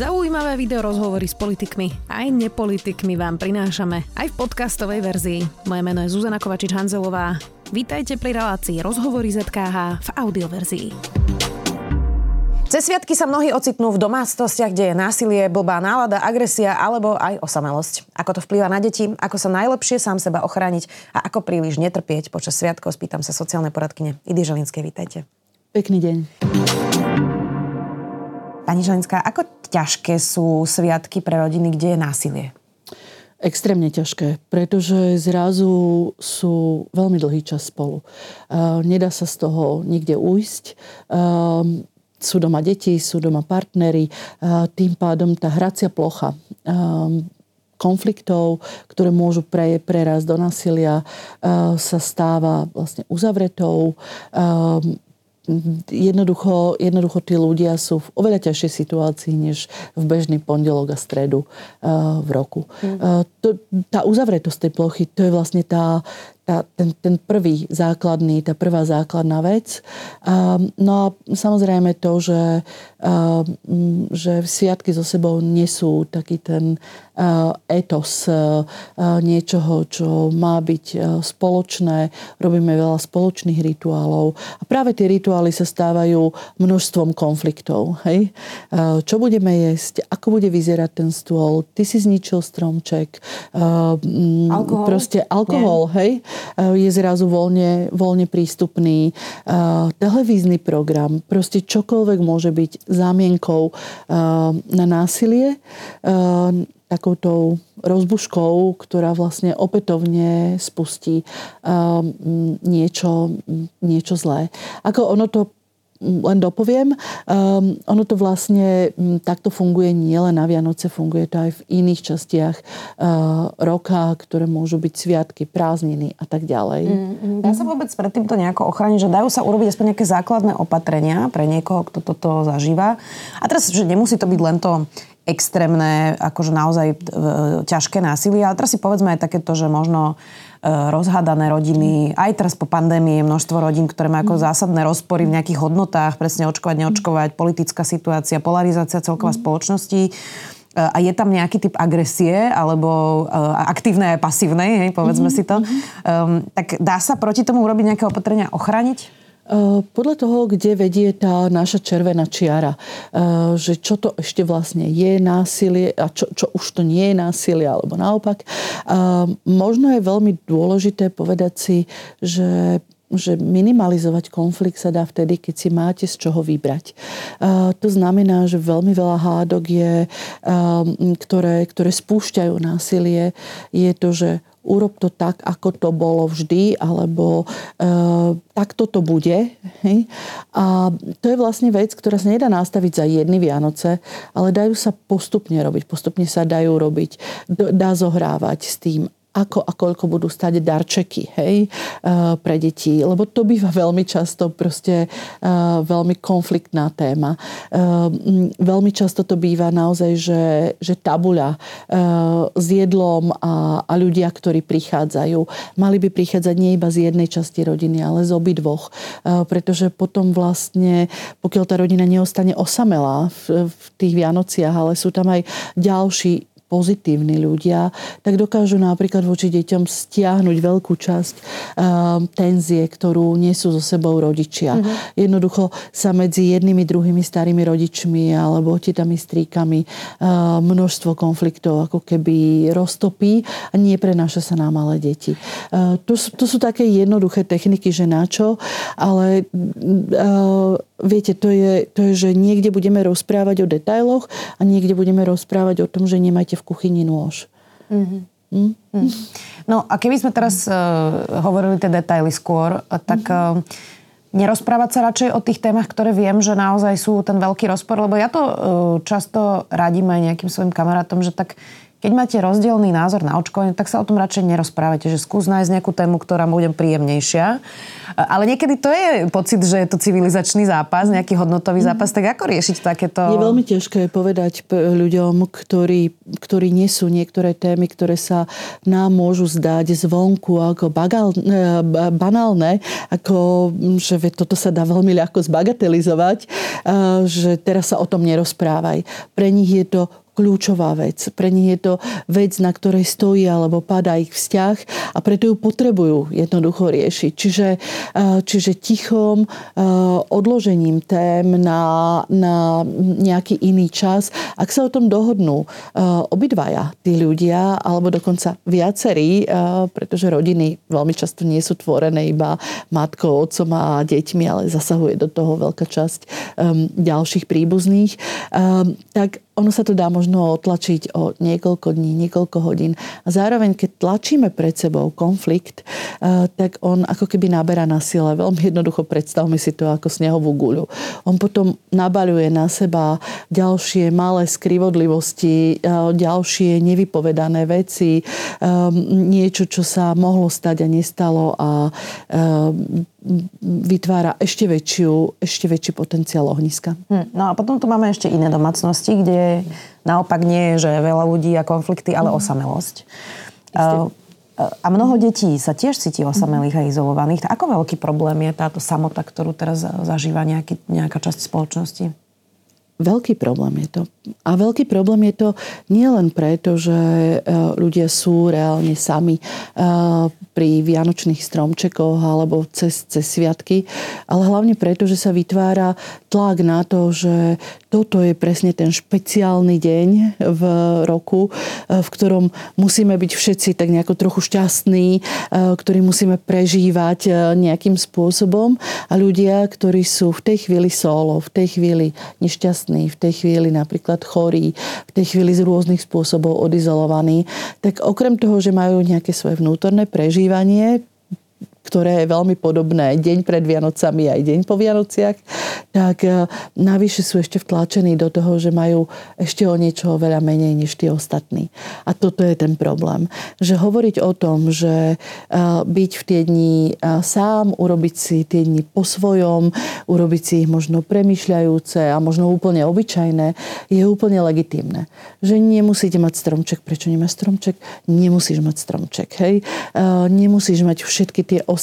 Zaujímavé video rozhovory s politikmi aj nepolitikmi vám prinášame aj v podcastovej verzii. Moje meno je Zuzana Kovačič-Hanzelová. Vítajte pri relácii Rozhovory ZKH v audioverzii. Cez sviatky sa mnohí ocitnú v domácnostiach, kde je násilie, blbá nálada, agresia alebo aj osamelosť. Ako to vplýva na deti, ako sa najlepšie sám seba ochrániť a ako príliš netrpieť počas sviatkov, spýtam sa sociálnej poradkyne Idy Želinskej. Vítajte. Pekný deň. Pani Želinská, ako ťažké sú sviatky pre rodiny, kde je násilie? Extrémne ťažké, pretože zrazu sú veľmi dlhý čas spolu. Uh, nedá sa z toho nikde ujsť. Uh, sú doma deti, sú doma partnery, uh, tým pádom tá hracia plocha konfliktov, ktoré môžu pre, prerásť do násilia, sa stáva vlastne uzavretou jednoducho, jednoducho tí ľudia sú v oveľa ťažšej situácii než v bežný pondelok a stredu uh, v roku. Mm. Uh, to, tá uzavretosť tej plochy, to je vlastne tá, tá, ten, ten prvý základný, tá prvá základná vec. Um, no a samozrejme to, že, um, že sviatky so sebou nesú taký ten uh, etos uh, niečoho, čo má byť uh, spoločné. Robíme veľa spoločných rituálov. A práve tie rituály sa stávajú množstvom konfliktov. Hej? Uh, čo budeme jesť? Ako bude vyzerať ten stôl? Ty si zničil stromček. Uh, alkohol? Proste alkohol, Nie. hej? Je zrazu voľne, voľne prístupný. Televízny program, proste čokoľvek môže byť zámienkou na násilie takoutou rozbuškou, ktorá vlastne opätovne spustí niečo, niečo zlé. Ako ono to len dopoviem, um, ono to vlastne um, takto funguje nielen na Vianoce, funguje to aj v iných častiach uh, roka, ktoré môžu byť sviatky, prázdniny a tak ďalej. Mm, Dá sa vôbec pred týmto nejako ochrániť, že dajú sa urobiť aspoň nejaké základné opatrenia pre niekoho, kto toto zažíva. A teraz, že nemusí to byť len to extrémne, akože naozaj e, ťažké násilie, ale teraz si povedzme aj takéto, že možno rozhádané rodiny. Aj teraz po pandémii je množstvo rodín, ktoré má ako mm. zásadné rozpory v nejakých hodnotách, presne očkovať, neočkovať, politická situácia, polarizácia celková mm. spoločnosti. E, a je tam nejaký typ agresie alebo uh, aktívnej a pasívnej, hej, povedzme mm-hmm. si to. Um, tak dá sa proti tomu urobiť nejaké opatrenia, ochrániť? Eh, podľa toho, kde vedie tá naša červená čiara, eh, že čo to ešte vlastne je násilie a čo, čo už to nie je násilie, alebo naopak. Eh, možno je veľmi dôležité povedať si, že že minimalizovať konflikt sa dá vtedy, keď si máte z čoho vybrať. To znamená, že veľmi veľa hádok je, ktoré, ktoré spúšťajú násilie, je to, že urob to tak, ako to bolo vždy, alebo e, takto to bude. Hej? A to je vlastne vec, ktorá sa nedá nastaviť za jedny Vianoce, ale dajú sa postupne robiť. Postupne sa dajú robiť, dá zohrávať s tým, ako a koľko budú stať darčeky hej, eh, pre deti. Lebo to býva veľmi často proste eh, veľmi konfliktná téma. Eh, veľmi často to býva naozaj, že, že tabuľa s jedlom a, a ľudia, ktorí prichádzajú, mali by prichádzať nie iba z jednej časti rodiny, ale z obidvoch. Pretože potom vlastne, pokiaľ tá rodina neostane osamelá v, v tých Vianociach, ale sú tam aj ďalší pozitívni ľudia, tak dokážu napríklad voči deťom stiahnuť veľkú časť uh, tenzie, ktorú nesú so sebou rodičia. Mm-hmm. Jednoducho sa medzi jednými, druhými starými rodičmi alebo otitami, stríkami uh, množstvo konfliktov ako keby roztopí a nie prenáša sa na malé deti. Uh, to, to sú také jednoduché techniky, že na čo, ale uh, viete, to je, to je, že niekde budeme rozprávať o detailoch a niekde budeme rozprávať o tom, že nemajte v kuchyni nôž. Mm-hmm. Mm? Mm. No a keby sme teraz uh, hovorili tie detaily skôr, tak uh, nerozprávať sa radšej o tých témach, ktoré viem, že naozaj sú ten veľký rozpor, lebo ja to uh, často radím aj nejakým svojim kamarátom, že tak keď máte rozdielný názor na očkovanie, tak sa o tom radšej nerozprávate, že skús nájsť nejakú tému, ktorá bude príjemnejšia. Ale niekedy to je pocit, že je to civilizačný zápas, nejaký hodnotový zápas, tak ako riešiť takéto... Je veľmi ťažké povedať ľuďom, ktorí, ktorí nesú niektoré témy, ktoré sa nám môžu zdať zvonku ako bagal, e, banálne, ako že toto sa dá veľmi ľahko zbagatelizovať, e, že teraz sa o tom nerozprávaj. Pre nich je to kľúčová vec. Pre nich je to vec, na ktorej stojí alebo padá ich vzťah a preto ju potrebujú jednoducho riešiť. Čiže, eh, čiže tichom, eh, odložením tém na, na nejaký iný čas. Ak sa o tom dohodnú eh, obidvaja tí ľudia, alebo dokonca viacerí, pretože rodiny veľmi často nie sú tvorené iba matkou, otcom a deťmi, ale zasahuje do toho veľká časť ďalších príbuzných, tak ono sa to dá možno otlačiť o niekoľko dní, niekoľko hodín. A zároveň, keď tlačíme pred sebou konflikt, eh, tak on ako keby naberá na sile. Veľmi jednoducho predstavme si to ako snehovú guľu. On potom nabaľuje na seba ďalšie malé skrivodlivosti, eh, ďalšie nevypovedané veci, eh, niečo, čo sa mohlo stať a nestalo a vytvára ešte, väčšiu, ešte väčší potenciál ohniska. Hm, no a potom tu máme ešte iné domácnosti, kde naopak nie je, že veľa ľudí a konflikty, ale mm. osamelosť. A, a mnoho detí sa tiež cíti osamelých a izolovaných. Ako veľký problém je táto samota, ktorú teraz zažíva nejaký, nejaká časť spoločnosti? Veľký problém je to. A veľký problém je to nielen preto, že e, ľudia sú reálne sami e, pri vianočných stromčekoch alebo cez, cez sviatky, ale hlavne preto, že sa vytvára tlak na to, že toto je presne ten špeciálny deň v roku, e, v ktorom musíme byť všetci tak nejako trochu šťastní, ktorý musíme prežívať nejakým spôsobom. A ľudia, ktorí sú v tej chvíli solo, v tej chvíli nešťastní, v tej chvíli napríklad chorý, v tej chvíli z rôznych spôsobov odizolovaný, tak okrem toho, že majú nejaké svoje vnútorné prežívanie, ktoré je veľmi podobné deň pred Vianocami aj deň po Vianociach, tak e, navyše sú ešte vtlačení do toho, že majú ešte o niečo veľa menej než tí ostatní. A toto je ten problém. Že hovoriť o tom, že e, byť v tie dni e, sám, urobiť si tie dni po svojom, urobiť si ich možno premyšľajúce a možno úplne obyčajné, je úplne legitimné. Že nemusíte mať stromček. Prečo nemáš stromček? Nemusíš mať stromček. Hej? Nemusíš mať všetky tie ostatné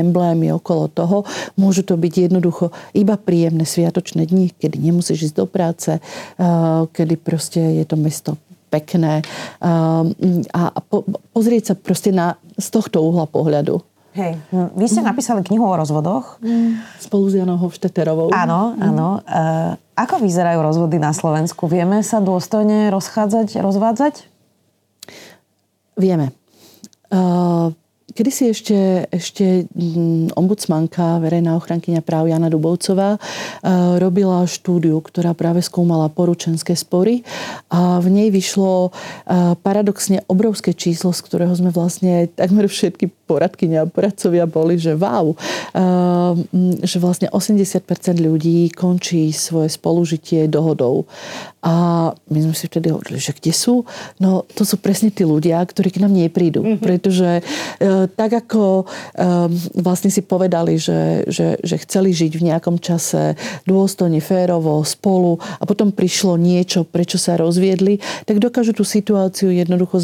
emblémy okolo toho. Môžu to byť jednoducho iba príjemné sviatočné dni, kedy nemusíš ísť do práce, kedy proste je to mesto pekné a pozrieť sa proste na, z tohto uhla pohľadu. Hej, hm, vy ste mm. napísali knihu o rozvodoch. Mm. Spolu s Janou Hofšteterovou. Áno, mm. áno. Uh, ako vyzerajú rozvody na Slovensku? Vieme sa dôstojne rozchádzať, rozvádzať? Vieme. Uh, Kedy si ešte, ešte mm, ombudsmanka, verejná ochrankyňa práv Jana Dubovcová e, robila štúdiu, ktorá práve skúmala poručenské spory a v nej vyšlo e, paradoxne obrovské číslo, z ktorého sme vlastne takmer všetky poradkyne a poradcovia boli, že wow, e, že vlastne 80% ľudí končí svoje spolužitie dohodou. A my sme si vtedy hovorili, že kde sú? No to sú presne tí ľudia, ktorí k nám neprídu. Mm-hmm. Pretože tak ako vlastne si povedali, že, že, že chceli žiť v nejakom čase dôstojne, férovo, spolu a potom prišlo niečo, prečo sa rozviedli, tak dokážu tú situáciu jednoducho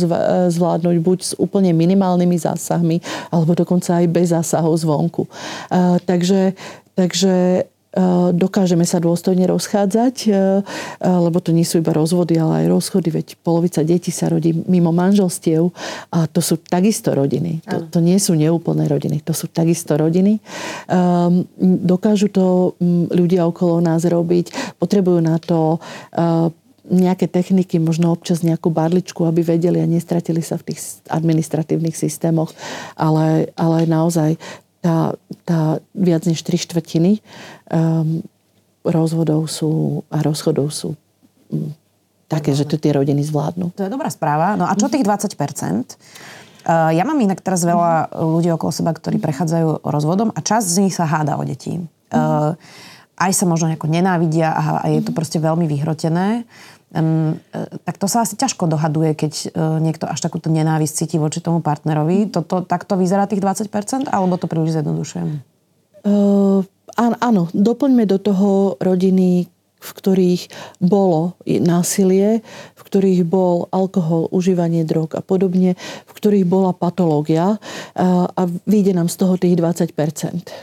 zvládnuť buď s úplne minimálnymi zásahmi, alebo dokonca aj bez zásahov zvonku. Takže, takže Eh, dokážeme sa dôstojne rozchádzať, eh, lebo to nie sú iba rozvody, ale aj rozchody, veď polovica detí sa rodí mimo manželstiev a to sú takisto rodiny. To, to nie sú neúplné rodiny, to sú takisto rodiny. Ehm, dokážu to ľudia okolo nás robiť, potrebujú na to nejaké techniky, možno občas nejakú barličku, aby vedeli a nestratili sa v tých administratívnych systémoch, ale, ale naozaj tá, tá viac než tri štvrtiny um, rozvodov sú a rozchodov sú um, také, že to tie rodiny zvládnu. To je dobrá správa. No a čo tých 20%? Uh, ja mám inak teraz veľa ľudí okolo seba, ktorí prechádzajú rozvodom a časť z nich sa háda o deti. Uh, aj sa možno nejako nenávidia a, a je to proste veľmi vyhrotené. Um, tak to sa asi ťažko dohaduje, keď uh, niekto až takúto nenávisť cíti voči tomu partnerovi. Toto, takto vyzerá tých 20%, alebo to príliš zjednodušujem? Uh, áno, doplňme do toho rodiny, v ktorých bolo násilie, v ktorých bol alkohol, užívanie drog a podobne, v ktorých bola patológia a vyjde nám z toho tých 20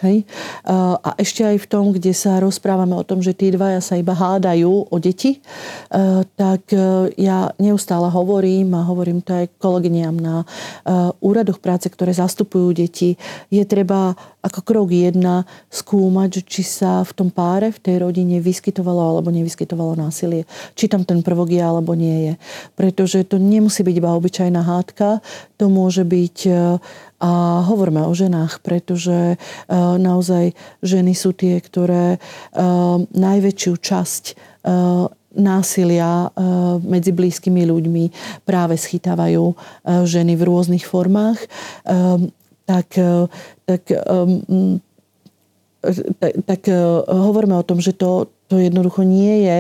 hej? A ešte aj v tom, kde sa rozprávame o tom, že tí dvaja sa iba hádajú o deti, tak e, ja neustále hovorím a hovorím to aj kolegyniam na e, úradoch práce, ktoré zastupujú deti, je treba ako krok jedna skúmať, či sa v tom páre, v tej rodine vyskytovalo alebo nevyskytovalo násilie. Či tam ten prvok je alebo nie je. Pretože to nemusí byť iba obyčajná hádka, to môže byť e, a hovoríme o ženách, pretože e, naozaj ženy sú tie, ktoré e, najväčšiu časť násilia medzi blízkymi ľuďmi práve schytávajú ženy v rôznych formách tak, tak, um, tak, tak hovoríme o tom, že to, to jednoducho nie je,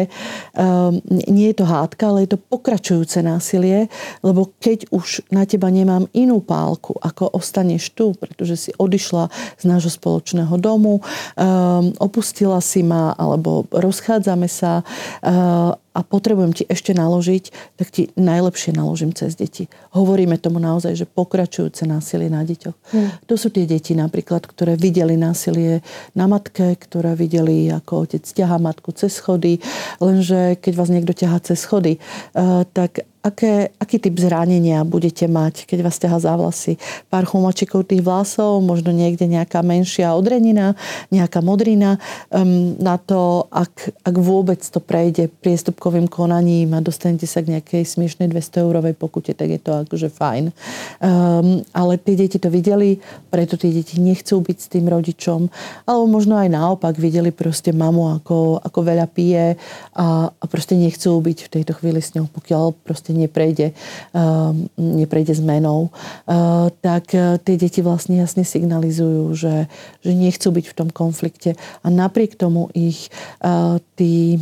um, nie je to hádka, ale je to pokračujúce násilie, lebo keď už na teba nemám inú pálku, ako ostaneš tu, pretože si odišla z nášho spoločného domu, um, opustila si ma, alebo rozchádzame sa uh, a potrebujem ti ešte naložiť, tak ti najlepšie naložím cez deti. Hovoríme tomu naozaj, že pokračujúce násilie na deťoch. Hmm. To sú tie deti napríklad, ktoré videli násilie na matke, ktoré videli, ako otec ťaha matku cez schody, lenže keď vás niekto ťahá cez schody, eh, tak aké, aký typ zranenia budete mať, keď vás ťaha za vlasy. Pár chumačikov tých vlasov, možno niekde nejaká menšia odrenina, nejaká modrina. Um, na to, ak, ak vôbec to prejde priestupkovým konaním a dostanete sa k nejakej smiešnej 200 eurovej pokute, tak je to akože fajn. Um, ale tie deti to videli, preto tie deti nechcú byť s tým rodičom. Alebo možno aj naopak videli proste mamu, ako, ako veľa pije a, a proste nechcú byť v tejto chvíli s ňou, pokiaľ proste neprejde, ehm, neprejde zmenou, ehm, tak e, tie deti vlastne jasne signalizujú, že, že nechcú byť v tom konflikte a napriek tomu ich e, tí e,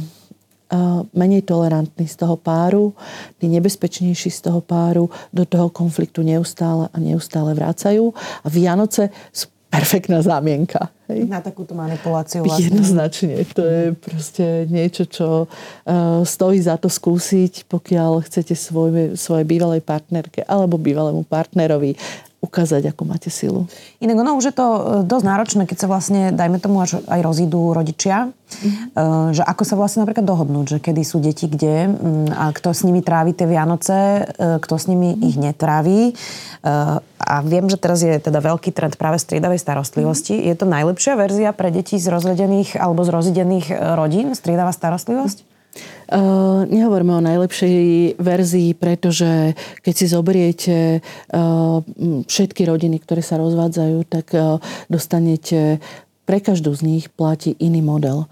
menej tolerantní z toho páru, tí nebezpečnejší z toho páru do toho konfliktu neustále a neustále vrácajú. A Vianoce sú perfektná zámienka. Hej? Na takúto manipuláciu vlastne. Jednoznačne. To je proste niečo, čo uh, stojí za to skúsiť, pokiaľ chcete svoj, svojej bývalej partnerke alebo bývalému partnerovi ukázať, ako máte silu. Inak ono už je to e, dosť náročné, keď sa vlastne, dajme tomu, až aj rozídu rodičia, mm-hmm. že ako sa vlastne napríklad dohodnúť, že kedy sú deti kde mm, a kto s nimi trávi tie Vianoce, e, kto s nimi mm-hmm. ich netráví. A viem, že teraz je teda veľký trend práve striedavej starostlivosti. Mm-hmm. Je to najlepšia verzia pre deti z rozvedených alebo z rozidených rodín, striedavá starostlivosť? Uh, nehovoríme o najlepšej verzii, pretože keď si zoberiete uh, všetky rodiny, ktoré sa rozvádzajú, tak uh, dostanete pre každú z nich platí iný model.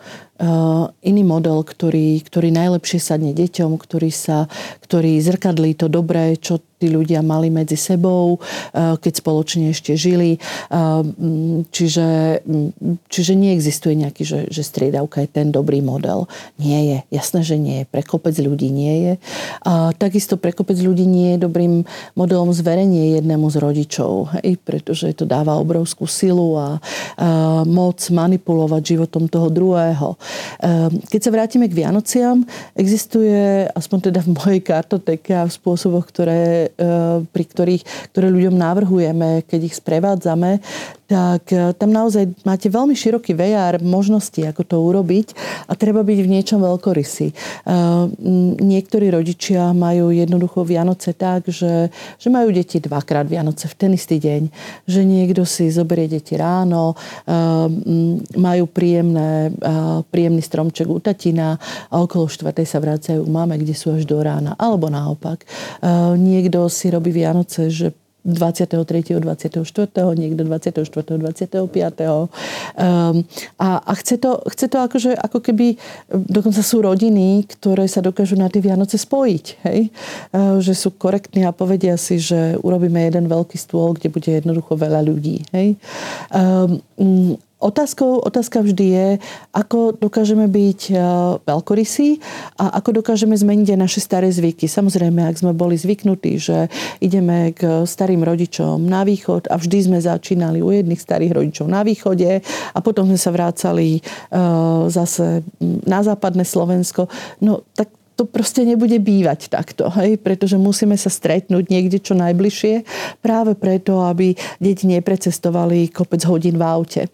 Uh, iný model, ktorý, ktorý najlepšie sadne deťom, ktorý, sa, ktorý zrkadlí to dobré, čo tí ľudia mali medzi sebou, eh, keď spoločne ešte žili. Eh, čiže, čiže neexistuje nejaký, že, že striedavka je ten dobrý model. Nie je. Jasné, že nie je. Pre ľudí nie je. A takisto pre kopec ľudí nie je dobrým modelom zverenie jednému z rodičov, hej, pretože to dáva obrovskú silu a, a moc manipulovať životom toho druhého. Eh, keď sa vrátime k Vianociam, existuje, aspoň teda v mojej kartoteke a v spôsoboch, ktoré E, pri ktorých, ktoré ľuďom navrhujeme, keď ich sprevádzame, tak e, tam naozaj máte veľmi široký VR možnosti, ako to urobiť a treba byť v niečom veľkorysý. E, niektorí rodičia majú jednoducho Vianoce tak, že, že majú deti dvakrát Vianoce v ten istý deň, že niekto si zoberie deti ráno, majú príjemné, príjemný stromček u tatina a okolo štvrtej sa vracajú máme, kde sú až do rána. Alebo naopak. Niekto si robí Vianoce, že 23. 24. niekto 24. 25. Um, a, a chce, to, chce to akože, ako keby, dokonca sú rodiny, ktoré sa dokážu na tie Vianoce spojiť. Hej? Uh, že sú korektní a povedia si, že urobíme jeden veľký stôl, kde bude jednoducho veľa ľudí. Hej? Um, otázkou, otázka vždy je, ako dokážeme byť e, veľkorysí a ako dokážeme zmeniť aj naše staré zvyky. Samozrejme, ak sme boli zvyknutí, že ideme k starým rodičom na východ a vždy sme začínali u jedných starých rodičov na východe a potom sme sa vrácali e, zase na západné Slovensko, no tak to proste nebude bývať takto, hej? pretože musíme sa stretnúť niekde čo najbližšie, práve preto, aby deti neprecestovali kopec hodín v aute. E,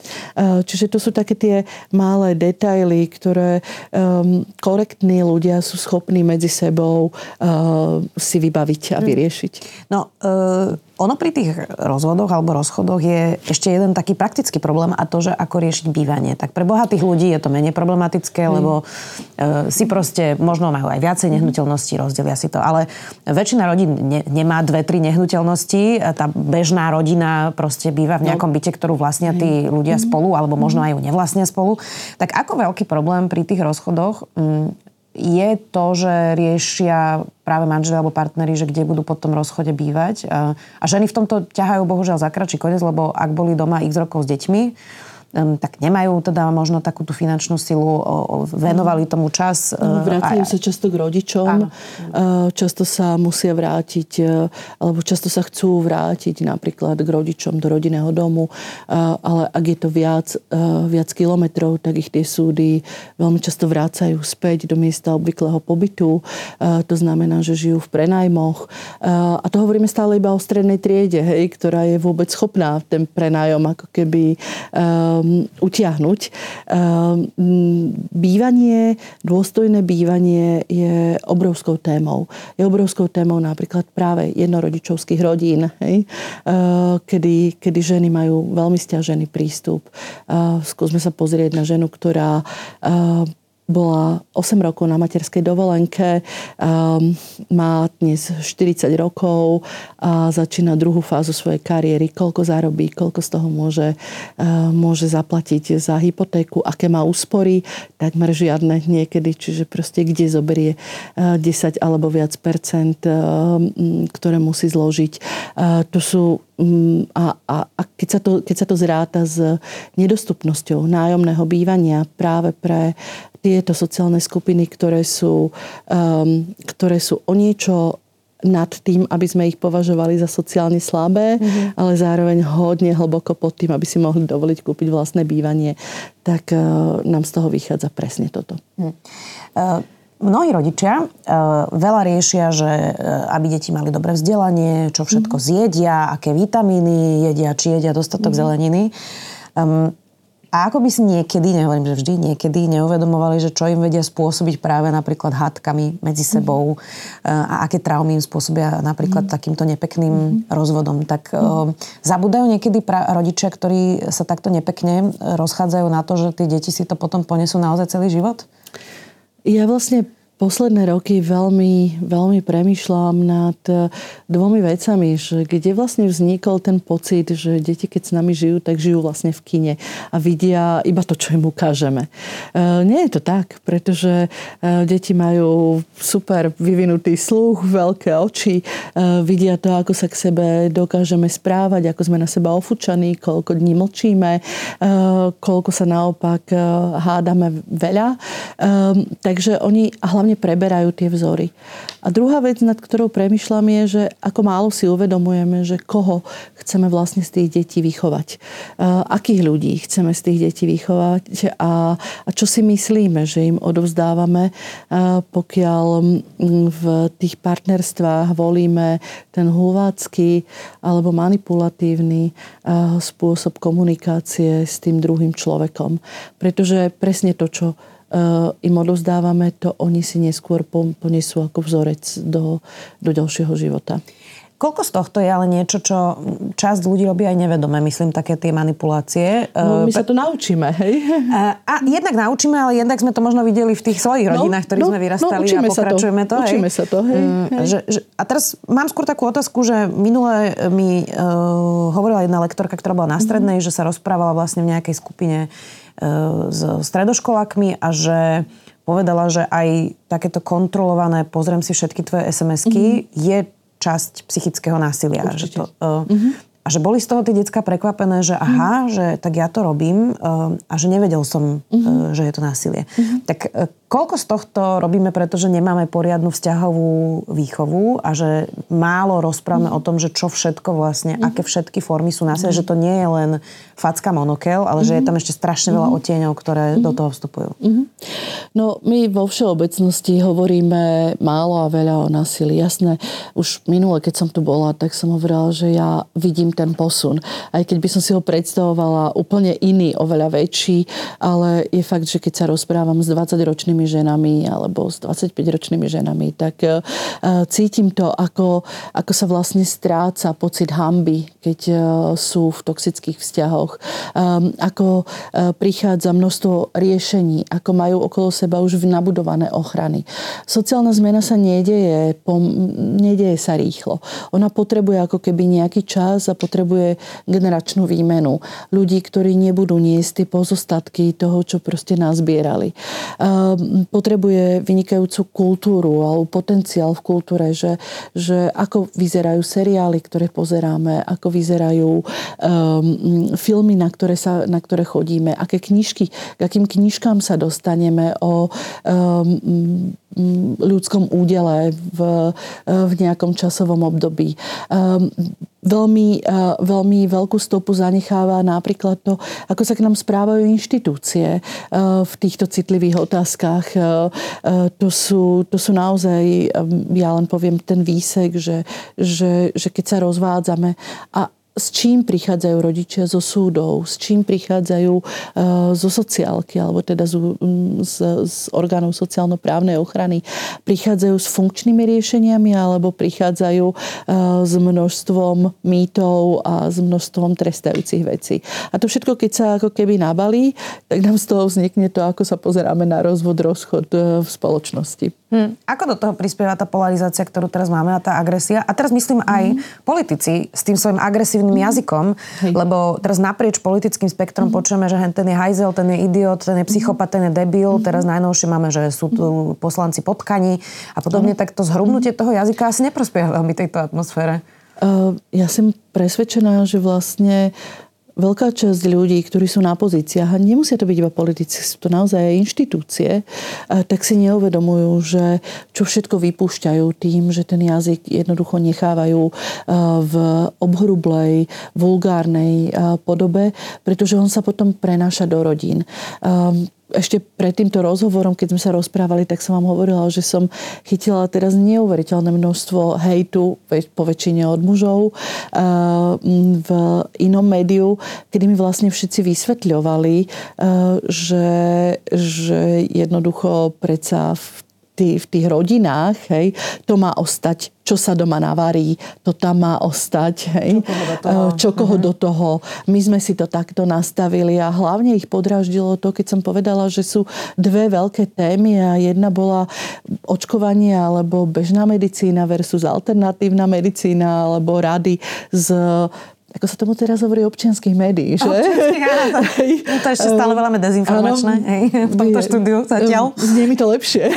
čiže to sú také tie malé detaily, ktoré um, korektní ľudia sú schopní medzi sebou uh, si vybaviť a hm. vyriešiť. No, uh ono pri tých rozvodoch alebo rozchodoch je ešte jeden taký praktický problém a to, že ako riešiť bývanie. Tak pre bohatých ľudí je to menej problematické, mm. lebo e, si proste možno majú aj viacej nehnuteľností, rozdelia si to. Ale väčšina rodín ne, nemá dve, tri nehnuteľnosti. Tá bežná rodina proste býva v no. nejakom byte, ktorú vlastnia tí ľudia mm. spolu, alebo možno aj ju nevlastnia spolu. Tak ako veľký problém pri tých rozchodoch je to, že riešia práve manželi alebo partneri, že kde budú po tom rozchode bývať. A ženy v tomto ťahajú bohužiaľ za kračí koniec, lebo ak boli doma x rokov s deťmi, tak nemajú teda možno takú tú finančnú silu, venovali tomu čas. No, vracajú sa často k rodičom, áno. často sa musia vrátiť, e, alebo často sa chcú vrátiť napríklad k rodičom do rodinného domu, ale ak je to viac, e, viac kilometrov, tak ich tie súdy veľmi často vrácajú späť do miesta obvyklého pobytu. E, to znamená, že žijú v prenajmoch. A to hovoríme stále iba o strednej triede, hej, ktorá je vôbec schopná ten prenájom ako keby um, utiahnuť. Um, bývanie, dôstojné bývanie je obrovskou témou. Je obrovskou témou napríklad práve jednorodičovských rodín, hej? Uh, kedy, kedy ženy majú veľmi stiažený prístup. Uh, skúsme sa pozrieť na ženu, ktorá uh, bola 8 rokov na materskej dovolenke, um, má dnes 40 rokov a začína druhú fázu svojej kariéry. Koľko zarobí, koľko z toho môže, uh, môže zaplatiť za hypotéku, aké má úspory, takmer žiadne niekedy, čiže proste kde zoberie uh, 10 alebo viac percent, uh, ktoré musí zložiť. Uh, to sú um, a, a, a keď, sa to, keď sa to zráta s nedostupnosťou nájomného bývania práve pre tieto sociálne skupiny, ktoré sú, um, ktoré sú o niečo nad tým, aby sme ich považovali za sociálne slabé, mm-hmm. ale zároveň hodne hlboko pod tým, aby si mohli dovoliť kúpiť vlastné bývanie, tak uh, nám z toho vychádza presne toto. Mm. Uh... Mnohí rodičia uh, veľa riešia, že uh, aby deti mali dobré vzdelanie, čo všetko mm-hmm. zjedia, aké vitamíny jedia, či jedia dostatok mm-hmm. zeleniny. Um, a ako by si niekedy, nehovorím, že vždy, niekedy neuvedomovali, že čo im vedia spôsobiť práve napríklad hádkami medzi mhm. sebou mm. a aké traumy im spôsobia napríklad mm. takýmto nepekným mm. rozvodom. Tak mm. zabúdajú niekedy pra- rodičia, ktorí sa takto nepekne rozchádzajú na to, že tie deti si to potom ponesú naozaj celý život? Ja vlastne posledné roky veľmi, veľmi premyšľam nad eh, dvomi vecami, že kde vlastne vznikol ten pocit, že deti, keď s nami žijú, tak žijú vlastne v kine a vidia iba to, čo im ukážeme. Eh, nie je to tak, pretože eh, deti majú super vyvinutý sluch, veľké oči, vidia to, ako sa k sebe dokážeme správať, ako sme na seba ofúčaní, koľko dní mlčíme, koľko sa naopak hádame veľa. Takže oni, a hlavne hlavne preberajú tie vzory. A druhá vec, nad ktorou premyšľam je, že ako málo si uvedomujeme, že koho chceme vlastne z tých detí vychovať. Akých ľudí chceme z tých detí vychovať a, a čo si myslíme, že im odovzdávame, pokiaľ v tých partnerstvách volíme ten hulvácky alebo manipulatívny spôsob komunikácie s tým druhým človekom. Pretože presne to, čo im odovzdávame, to oni si neskôr ponesú ako vzorec do, do ďalšieho života. Koľko z tohto je ale niečo, čo časť ľudí robí aj nevedome, myslím, také tie manipulácie? No, my sa to naučíme, hej? A, a jednak naučíme, ale jednak sme to možno videli v tých svojich no, rodinách, ktorých no, sme vyrastali no, a pokračujeme to. to hej? Učíme sa to, hej. Mm, hej. Že, že, a teraz mám skôr takú otázku, že minule mi uh, hovorila jedna lektorka, ktorá bola na strednej, mm-hmm. že sa rozprávala vlastne v nejakej skupine s stredoškolákmi a že povedala, že aj takéto kontrolované, pozriem si všetky tvoje SMS-ky, mm-hmm. je časť psychického násilia. Že to, uh, mm-hmm. a že boli z toho tie decka prekvapené, že aha, mm. že tak ja to robím a že nevedel som, mm-hmm. že je to násilie. Mm-hmm. Tak Koľko z tohto robíme, pretože nemáme poriadnu vzťahovú výchovu a že málo rozprávame mm. o tom, že čo všetko vlastne, mm. aké všetky formy sú násilia, mm. že to nie je len facka monokel, ale mm. že je tam ešte strašne veľa odtieňov, ktoré mm. do toho vstupujú. Mm. No my vo všeobecnosti hovoríme málo a veľa o násilí. Jasné, už minule, keď som tu bola, tak som hovorila, že ja vidím ten posun. Aj keď by som si ho predstavovala úplne iný, oveľa väčší, ale je fakt, že keď sa rozprávam s 20-ročnými mladými ženami alebo s 25-ročnými ženami, tak e, cítim to, ako, ako sa vlastne stráca pocit hamby, keď e, sú v toxických vzťahoch. E, ako prichádza množstvo riešení, ako majú okolo seba už nabudované ochrany. Sociálna zmena sa nedieje, nedieje sa rýchlo. Ona potrebuje ako keby nejaký čas a potrebuje generačnú výmenu. Ľudí, ktorí nebudú niesť tie pozostatky toho, čo proste nazbierali potrebuje vynikajúcu kultúru alebo potenciál v kultúre, že, že ako vyzerajú seriály, ktoré pozeráme, ako vyzerajú um, filmy, na ktoré, sa, na ktoré chodíme, aké knižky, k akým knižkám sa dostaneme o um, ľudskom údele v, v nejakom časovom období. Um, veľmi, uh, veľmi veľkú stopu zanecháva napríklad to, ako sa k nám správajú inštitúcie uh, v týchto citlivých otázkach. Uh, to, sú, to sú naozaj, ja len poviem ten výsek, že, že, že keď sa rozvádzame a s čím prichádzajú rodičia zo súdov, s čím prichádzajú e, zo sociálky, alebo teda z, z, z orgánov sociálno-právnej ochrany. Prichádzajú s funkčnými riešeniami, alebo prichádzajú e, s množstvom mýtov a s množstvom trestajúcich vecí. A to všetko, keď sa ako keby nabalí, tak nám z toho vznikne to, ako sa pozeráme na rozvod, rozchod e, v spoločnosti. Hmm. Ako do toho prispieva tá polarizácia, ktorú teraz máme a tá agresia? A teraz myslím aj hmm. politici s tým svojim agresívnym hmm. jazykom, Hej. lebo teraz naprieč politickým spektrom hmm. počujeme, že ten je hajzel, ten je idiot, ten je psychopat, ten je debil. Hmm. Teraz najnovšie máme, že sú tu poslanci potkani a podobne. Hmm. Tak to zhrubnutie toho jazyka asi neprospieva veľmi tejto atmosfére. Uh, ja som presvedčená, že vlastne veľká časť ľudí, ktorí sú na pozíciách, a nemusia to byť iba politici, sú to naozaj aj inštitúcie, tak si neuvedomujú, že čo všetko vypúšťajú tým, že ten jazyk jednoducho nechávajú v obhrublej, vulgárnej podobe, pretože on sa potom prenáša do rodín ešte pred týmto rozhovorom, keď sme sa rozprávali, tak som vám hovorila, že som chytila teraz neuveriteľné množstvo hejtu, po väčšine od mužov, eh, v inom médiu, kedy mi vlastne všetci vysvetľovali, eh, že, že jednoducho predsa v v tých rodinách, hej, to má ostať, čo sa doma navarí, to tam má ostať, hej, čo koho do toho. Eh, uh-huh. do toho. My sme si to takto nastavili a hlavne ich podraždilo to, keď som povedala, že sú dve veľké témy a jedna bola očkovanie alebo bežná medicína versus alternatívna medicína alebo rady z ako sa tomu teraz hovorí, občianských médií, že? Občianských, áno. No to ešte stále veľa dezinformačné hej, v tomto štúdiu zatiaľ. Znie mi to lepšie.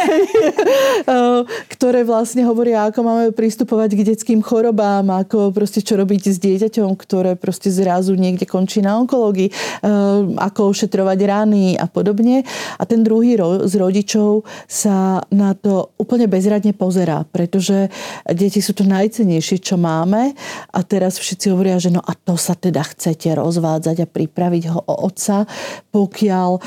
Ktoré vlastne hovoria, ako máme pristupovať k detským chorobám, ako proste čo robiť s dieťaťom, ktoré proste zrazu niekde končí na onkológii, ako ošetrovať rany a podobne. A ten druhý z rodičov sa na to úplne bezradne pozerá, pretože deti sú to najcenejšie, čo máme a teraz všetci hovoria, že no a to sa teda chcete rozvádzať a pripraviť ho o otca, pokiaľ e,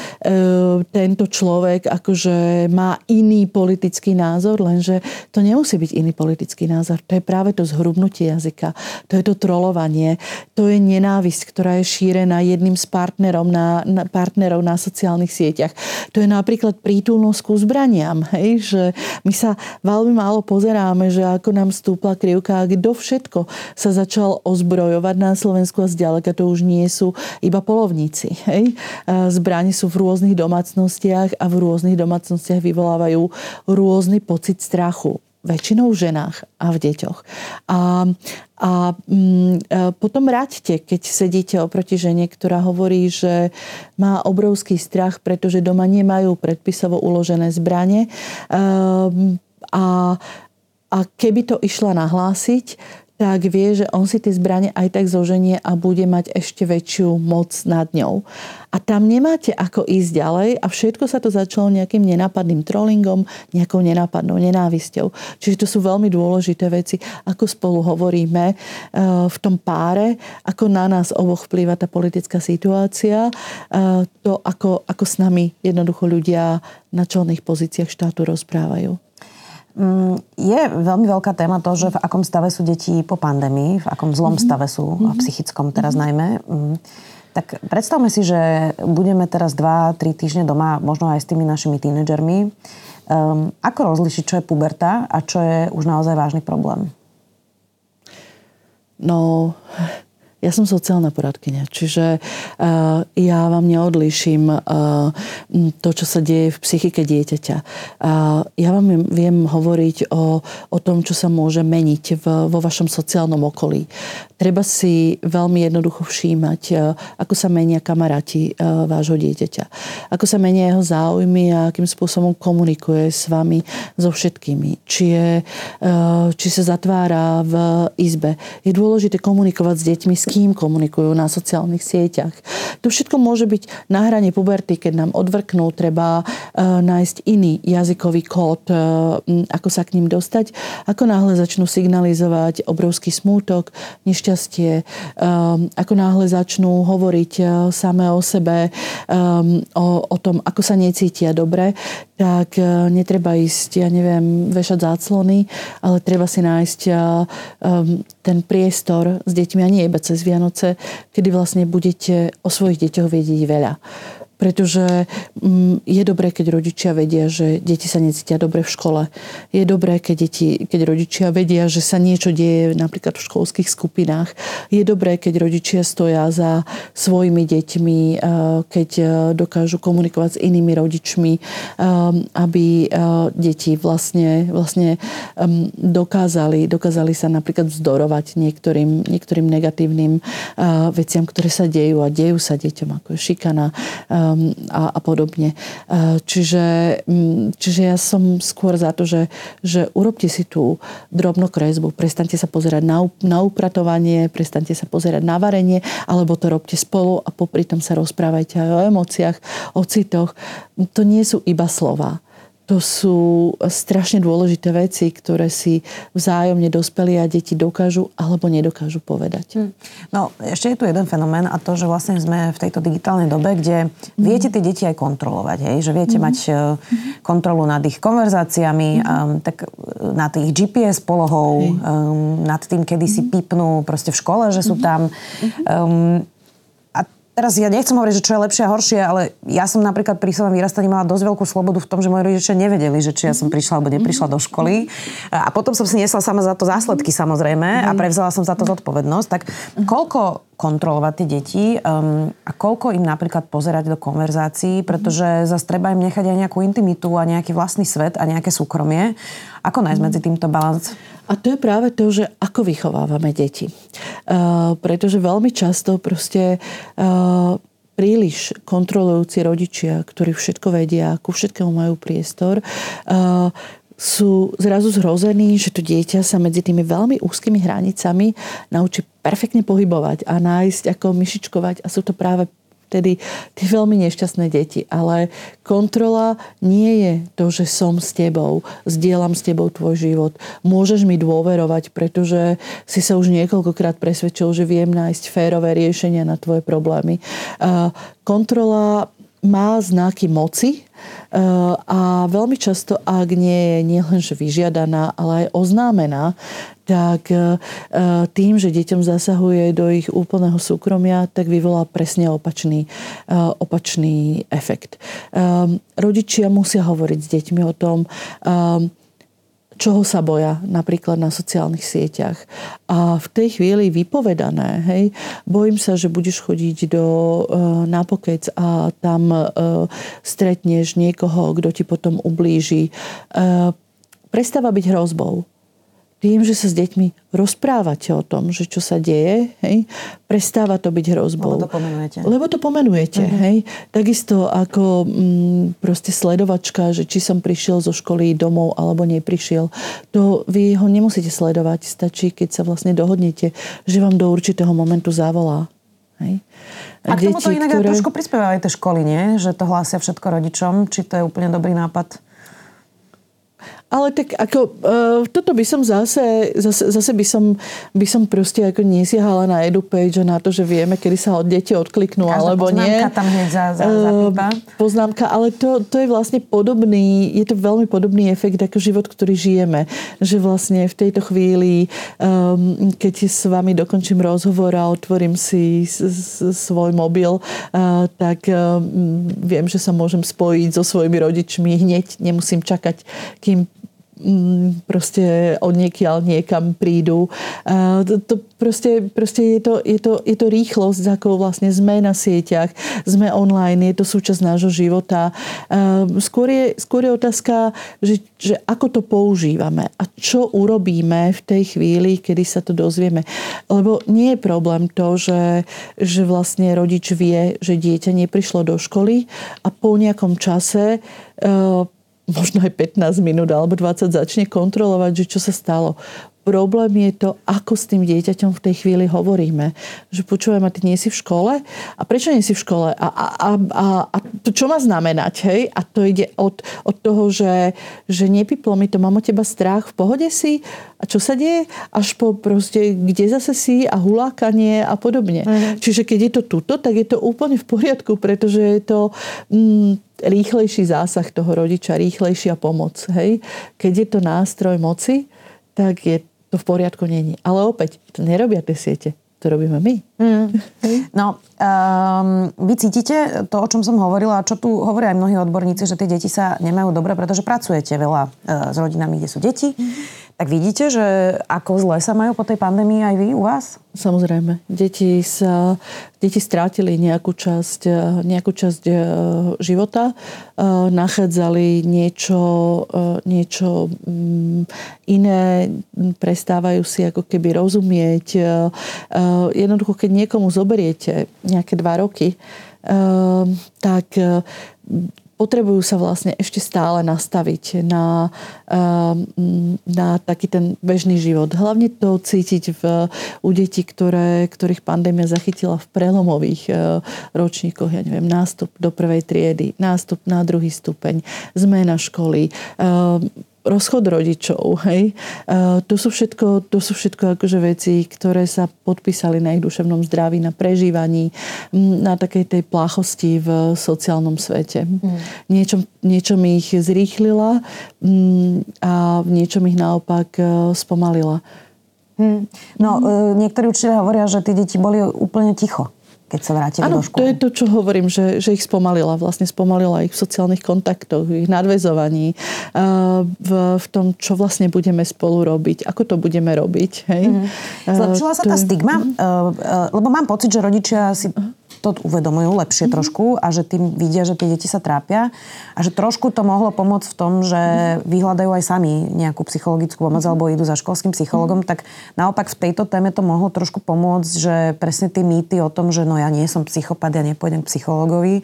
tento človek akože má iný politický názor, lenže to nemusí byť iný politický názor. To je práve to zhrubnutie jazyka, to je to trolovanie, to je nenávisť, ktorá je šírená jedným z partnerov na, na, partnerov na sociálnych sieťach. To je napríklad prítulnosť ku zbraniam, hej? že my sa veľmi málo pozeráme, že ako nám stúpla krivka kto všetko sa začal ozbrojovať na Slovensku a zďaleka to už nie sú iba polovníci. Hej? Zbrani sú v rôznych domácnostiach a v rôznych domácnostiach vyvolávajú rôzny pocit strachu väčšinou v ženách a v deťoch. A, a, mm, potom raďte, keď sedíte oproti žene, ktorá hovorí, že má obrovský strach, pretože doma nemajú predpisovo uložené zbranie. A, a, a keby to išla nahlásiť, tak vie, že on si tie zbranie aj tak zoženie a bude mať ešte väčšiu moc nad ňou. A tam nemáte ako ísť ďalej a všetko sa to začalo nejakým nenápadným trollingom, nejakou nenápadnou nenávisťou. Čiže to sú veľmi dôležité veci, ako spolu hovoríme eh, v tom páre, ako na nás oboch vplýva tá politická situácia, eh, to ako, ako s nami jednoducho ľudia na čelných pozíciách štátu rozprávajú. Mm, je veľmi veľká téma to, že v akom stave sú deti po pandémii, v akom zlom mm-hmm. stave sú, mm-hmm. psychickom teraz mm-hmm. najmä. Mm. Tak predstavme si, že budeme teraz 2-3 týždne doma, možno aj s tými našimi tínedžermi. Um, ako rozlišiť, čo je puberta a čo je už naozaj vážny problém? No, ja som sociálna poradkynia, čiže uh, ja vám neodlíšim uh, to, čo sa deje v psychike dieťaťa. Uh, ja vám viem hovoriť o, o tom, čo sa môže meniť v, vo vašom sociálnom okolí. Treba si veľmi jednoducho všímať, uh, ako sa menia kamaráti uh, vášho dieťaťa. Ako sa menia jeho záujmy a akým spôsobom komunikuje s vami so všetkými. Či, je, uh, či sa zatvára v izbe. Je dôležité komunikovať s deťmi, kým komunikujú na sociálnych sieťach. To všetko môže byť na hrane puberty, keď nám odvrknú, treba e, nájsť iný jazykový kód, e, ako sa k ním dostať. Ako náhle začnú signalizovať obrovský smútok, nešťastie, e, ako náhle začnú hovoriť samé o sebe, o, o tom, ako sa necítia dobre, tak netreba ísť, ja neviem, vešať záclony, ale treba si nájsť ten priestor s deťmi a nie iba cez Vianoce, kedy vlastne budete o svojich deťoch vedieť veľa. Pretože mm, je dobré, keď rodičia vedia, že deti sa necítia dobre v škole. Je dobré, keď, deti, keď rodičia vedia, že sa niečo deje napríklad v školských skupinách. Je dobré, keď rodičia stoja za svojimi deťmi, eh, keď eh, dokážu komunikovať s inými rodičmi, eh, aby deti vlastne, vlastne dokázali, dokázali sa napríklad vzdorovať niektorým, niektorým negatívnym veciam, ktoré sa dejú a dejú sa deťom, ako je šikana, a, a podobne. Čiže, čiže ja som skôr za to, že, že urobte si tú drobnokresbu, prestante sa pozerať na, na upratovanie, prestante sa pozerať na varenie, alebo to robte spolu a popri tom sa rozprávajte aj o emóciách, o citoch. To nie sú iba slova to sú strašne dôležité veci, ktoré si vzájomne dospelí a deti dokážu alebo nedokážu povedať. Hm. No, ešte je tu jeden fenomén a to, že vlastne sme v tejto digitálnej dobe, kde mm. viete tie deti aj kontrolovať, hej? že viete mm. mať mm. kontrolu nad ich konverzáciami, mm. um, tak e, nad ich GPS polohou, um, nad tým, kedy si pipnú proste v škole, že sú tam. Um, Teraz ja nechcem hovoriť, že čo je lepšie a horšie, ale ja som napríklad pri svojom vyrastaní mala dosť veľkú slobodu v tom, že moji rodičia nevedeli, že či ja som prišla alebo neprišla do školy. A potom som si nesla sama za to zásledky samozrejme a prevzala som za to zodpovednosť. Tak koľko kontrolovať tie deti um, a koľko im napríklad pozerať do konverzácií, pretože zase treba im nechať aj nejakú intimitu a nejaký vlastný svet a nejaké súkromie. Ako nájsť medzi týmto balans? A to je práve to, že ako vychovávame deti. Uh, pretože veľmi často proste uh, príliš kontrolujúci rodičia, ktorí všetko vedia, ku všetkému majú priestor, uh, sú zrazu zhrození, že to dieťa sa medzi tými veľmi úzkými hranicami naučí perfektne pohybovať a nájsť, ako myšičkovať a sú to práve vtedy tie veľmi nešťastné deti. Ale kontrola nie je to, že som s tebou, zdieľam s tebou tvoj život. Môžeš mi dôverovať, pretože si sa už niekoľkokrát presvedčil, že viem nájsť férové riešenia na tvoje problémy. Kontrola má znaky moci a veľmi často, ak nie je nielenže vyžiadaná, ale aj oznámená, tak e, tým, že deťom zasahuje do ich úplného súkromia, tak vyvolá presne opačný, e, opačný efekt. E, rodičia musia hovoriť s deťmi o tom, čoho sa boja napríklad na sociálnych sieťach. A v tej chvíli vypovedané, hej, bojím sa, že budeš chodiť do e, nápokec a tam e, stretneš niekoho, kto ti potom ublíži. E, prestáva byť hrozbou. Tým, že sa s deťmi rozprávate o tom, že čo sa deje, hej, prestáva to byť hrozbou. Lebo to pomenujete. Lebo to pomenujete, uh-huh. hej. Takisto ako mm, proste sledovačka, že či som prišiel zo školy domov alebo neprišiel. To vy ho nemusíte sledovať. Stačí, keď sa vlastne dohodnete, že vám do určitého momentu zavolá. Hej. A k tomuto inak ktoré... trošku prispievajú aj tie školy, nie? Že to hlásia všetko rodičom. Či to je úplne dobrý nápad? Ale tak ako, uh, toto by som zase, zase, zase by, som, by som proste ako nesiahala na EduPage a na to, že vieme, kedy sa od deti odkliknú Každá alebo nie. tam hneď za, za, uh, Poznámka, ale to, to je vlastne podobný, je to veľmi podobný efekt ako život, ktorý žijeme. Že vlastne v tejto chvíli, um, keď s vami dokončím rozhovor a otvorím si s, s, svoj mobil, uh, tak um, viem, že sa môžem spojiť so svojimi rodičmi hneď, nemusím čakať, kým Mm, proste od niekiaľ niekam prídu. To, to proste, proste je, to, je, to, je to rýchlosť, ako vlastne sme na sieťach, sme online, je to súčasť nášho života. Skôr je, skôr je otázka, že, že ako to používame a čo urobíme v tej chvíli, kedy sa to dozvieme. Lebo nie je problém to, že, že vlastne rodič vie, že dieťa neprišlo do školy a po nejakom čase možno aj 15 minút alebo 20 začne kontrolovať, že čo sa stalo. Problém je to, ako s tým dieťaťom v tej chvíli hovoríme. Že počúvaj ma, ty nie si v škole? A prečo nie si v škole? A, a, a, a, a to čo má znamenať? Hej? A to ide od, od toho, že, že nepiplo mi to, mám o teba strach, v pohode si? A čo sa deje? Až po proste, kde zase si a hulákanie a podobne. Mhm. Čiže keď je to tuto, tak je to úplne v poriadku, pretože je to... Mm, rýchlejší zásah toho rodiča, rýchlejšia pomoc. Hej? Keď je to nástroj moci, tak je to v poriadku není. Ale opäť, to nerobia tie siete. To robíme my. Mm. No, um, vy cítite to, o čom som hovorila, a čo tu hovoria aj mnohí odborníci, že tie deti sa nemajú dobre, pretože pracujete veľa uh, s rodinami, kde sú deti. Mm tak vidíte, že ako zle sa majú po tej pandémii aj vy u vás? Samozrejme. Deti, sa, deti strátili nejakú časť, nejakú časť e, života, e, nachádzali niečo, e, niečo mm, iné, prestávajú si ako keby rozumieť. Jednoducho, keď niekomu zoberiete nejaké dva roky, tak potrebujú sa vlastne ešte stále nastaviť na, ehm, na taký ten bežný život. Hlavne to cítiť v, u detí, ktoré, ktorých pandémia zachytila v prelomových ročníkoch. Ja neviem, nástup do prvej triedy, nástup na druhý stupeň, zmena školy, ehm, rozchod rodičov, hej. Uh, to sú všetko, to sú všetko akože veci, ktoré sa podpísali na ich duševnom zdraví, na prežívaní, na takej tej pláchosti v sociálnom svete. Mm. Niečom, niečom ich zrýchlila a v niečom ich naopak e, spomalila. Hmm. No, mm. niektorí učiteľia hovoria, že tie deti boli úplne ticho keď sa vrátili ano, do školy. to je to, čo hovorím, že, že ich spomalila. Vlastne spomalila ich v sociálnych kontaktoch, ich nadvezovaní, v, v tom, čo vlastne budeme spolu robiť, ako to budeme robiť. Hej? Mm-hmm. Zlepšila sa tá stigma? Mm-hmm. Lebo mám pocit, že rodičia si to uvedomujú lepšie mm-hmm. trošku a že tým vidia, že tie deti sa trápia a že trošku to mohlo pomôcť v tom, že mm-hmm. vyhľadajú aj sami nejakú psychologickú pomoc mm-hmm. alebo idú za školským psychologom, mm-hmm. tak naopak v tejto téme to mohlo trošku pomôcť, že presne tie mýty o tom, že no ja nie som psychopat, ja nepôjdem k psychologovi,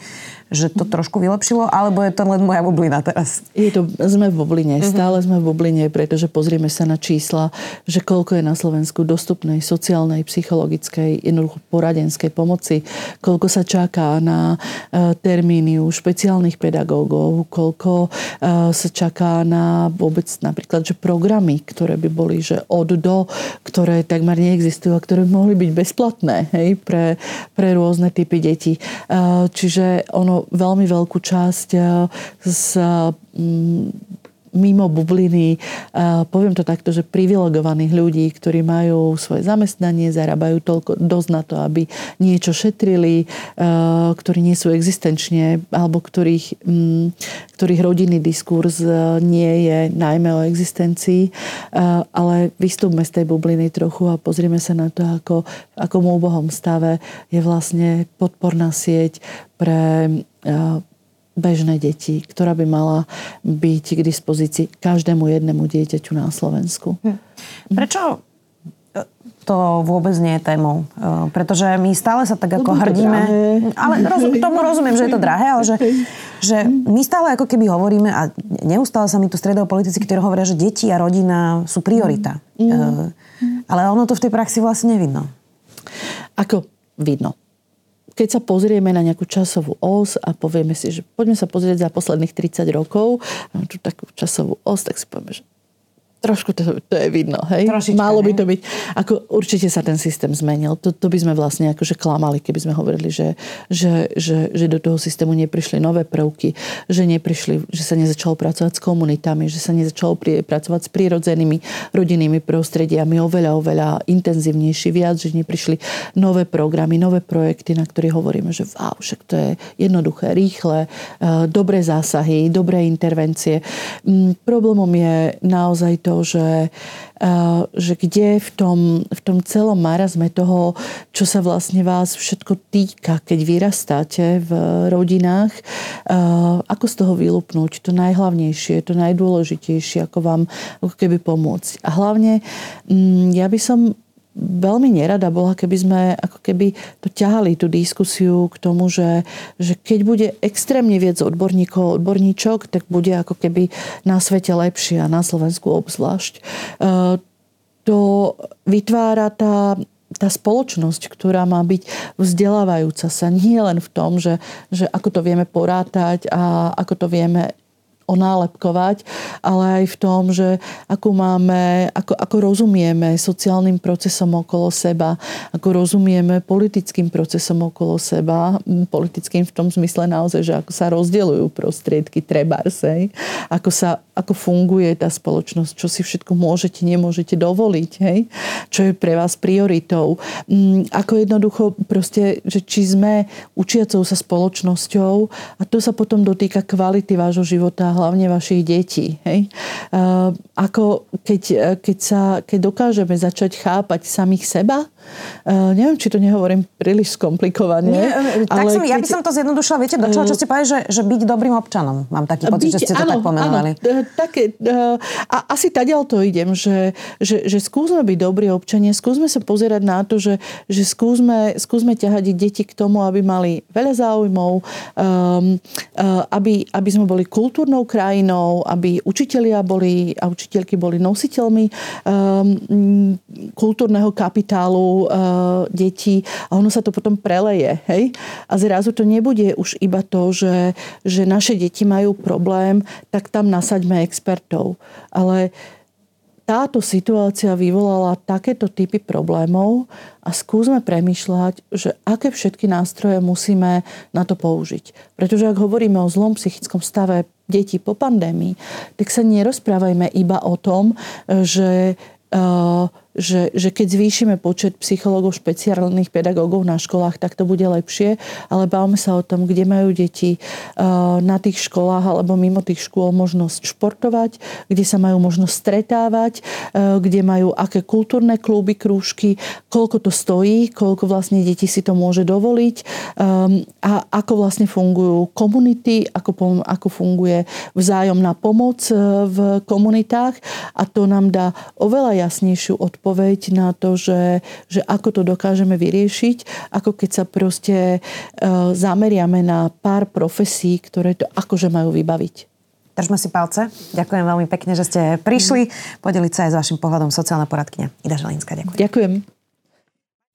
že to trošku vylepšilo, alebo je to len moja bublina teraz? Je to, sme v bubline, stále sme v bubline, pretože pozrieme sa na čísla, že koľko je na Slovensku dostupnej sociálnej, psychologickej, jednoducho poradenskej pomoci, koľko sa čaká na e, termíny u špeciálnych pedagógov, koľko e, sa čaká na vôbec napríklad, že programy, ktoré by boli, že od do, ktoré takmer neexistujú a ktoré by mohli byť bezplatné hej, pre, pre rôzne typy detí. E, čiže ono veľmi veľkú časť z mimo bubliny, eh, poviem to takto, že privilegovaných ľudí, ktorí majú svoje zamestnanie, zarábajú toľko dosť na to, aby niečo šetrili, eh, ktorí nie sú existenčne, alebo ktorých, mm, ktorých rodinný diskurs nie je najmä o existencii, ale vystúpme z tej bubliny trochu a pozrieme sa na to, ako, ako v úbohom stave je vlastne podporná sieť pre bežné deti, ktorá by mala byť k dispozícii každému jednému dieťaťu na Slovensku. Hm. Prečo to vôbec nie je témou. E, pretože my stále sa tak ako hrdíme... Ale roz, tomu rozumiem, že je to drahé, ale že, že my stále ako keby hovoríme a neustále sa mi tu stredajú politici, ktorí hovoria, že deti a rodina sú priorita. Mm. Ale ono to v tej praxi vlastne nevidno. Ako vidno? Keď sa pozrieme na nejakú časovú os a povieme si, že poďme sa pozrieť za posledných 30 rokov, tú takú časovú os, tak si povieme, že Trošku to, to je vidno, hej? Trošička, Malo by to byť. Ako určite sa ten systém zmenil. To, to by sme vlastne akože klamali, keby sme hovorili, že, že, že, že do toho systému neprišli nové prvky, že neprišli, že sa nezačalo pracovať s komunitami, že sa nezačalo pri, pracovať s prírodzenými rodinnými prostrediami oveľa, oveľa intenzívnejší, viac, že neprišli nové programy, nové projekty, na ktorých hovoríme, že wow, však to je jednoduché, rýchle, eh, dobré zásahy, dobré intervencie. Mm, problémom je naozaj to, to, že, eh, že kde v tom, v tom celom marazme toho, čo sa vlastne vás všetko týka, keď vyrastáte v rodinách, eh, ako z toho vylupnúť to najhlavnejšie, to najdôležitejšie, ako vám ako keby pomôcť. A hlavne mm, ja by som veľmi nerada bola, keby sme ako keby to ťahali, tú diskusiu k tomu, že, že keď bude extrémne viac odborníkov, odborníčok, tak bude ako keby na svete lepšie a na Slovensku obzvlášť. E, to vytvára tá, tá spoločnosť, ktorá má byť vzdelávajúca sa nie len v tom, že, že ako to vieme porátať a ako to vieme onálepkovať, ale aj v tom, že ako máme, ako, ako rozumieme sociálnym procesom okolo seba, ako rozumieme politickým procesom okolo seba, politickým v tom zmysle naozaj, že ako sa rozdeľujú prostriedky trebarsej, ako sa ako funguje tá spoločnosť, čo si všetko môžete, nemôžete dovoliť, hej? čo je pre vás prioritou. Ako jednoducho proste, že či sme učiacou sa spoločnosťou a to sa potom dotýka kvality vášho života hlavne vašich detí. Hej? Ako keď, keď, sa, keď dokážeme začať chápať samých seba, Uh, neviem, či to nehovorím príliš skomplikovane. Nie, tak ale som, keď... ja by som to zjednodušila, viete, do čoho, čo ste povedali, že, že byť dobrým občanom. Mám taký pocit, byť, že ste to áno, tak pomenovali. Áno, také, a asi tadiaľ to idem, že, že, že skúsme byť dobrí občania, skúsme sa pozerať na to, že, že skúsme, skúsme ťahať deti k tomu, aby mali veľa záujmov, um, uh, aby, aby sme boli kultúrnou krajinou, aby učitelia boli a učiteľky boli nositeľmi um, kultúrneho kapitálu uh, detí a ono sa to potom preleje. Hej? A zrazu to nebude už iba to, že, že naše deti majú problém, tak tam nasaďme expertov. Ale táto situácia vyvolala takéto typy problémov a skúsme premyšľať, že aké všetky nástroje musíme na to použiť. Pretože ak hovoríme o zlom psychickom stave detí po pandémii, tak sa nerozprávajme iba o tom, že uh, že, že keď zvýšime počet psychológov, špeciálnych pedagógov na školách, tak to bude lepšie, ale bavme sa o tom, kde majú deti eh, na tých školách alebo mimo tých škôl možnosť športovať, kde sa majú možnosť stretávať, eh, kde majú aké kultúrne kluby, krúžky, koľko to stojí, koľko vlastne detí si to môže dovoliť ehm, a ako vlastne fungujú komunity, ako, ako funguje vzájomná pomoc eh, v komunitách. A to nám dá oveľa jasnejšiu odpoveď odpoveď na to, že, že ako to dokážeme vyriešiť, ako keď sa proste e, zameriame na pár profesí, ktoré to akože majú vybaviť. Držme si palce. Ďakujem veľmi pekne, že ste prišli podeliť sa aj s vašim pohľadom sociálna poradkynia. Ida Želinská, ďakujem. Ďakujem.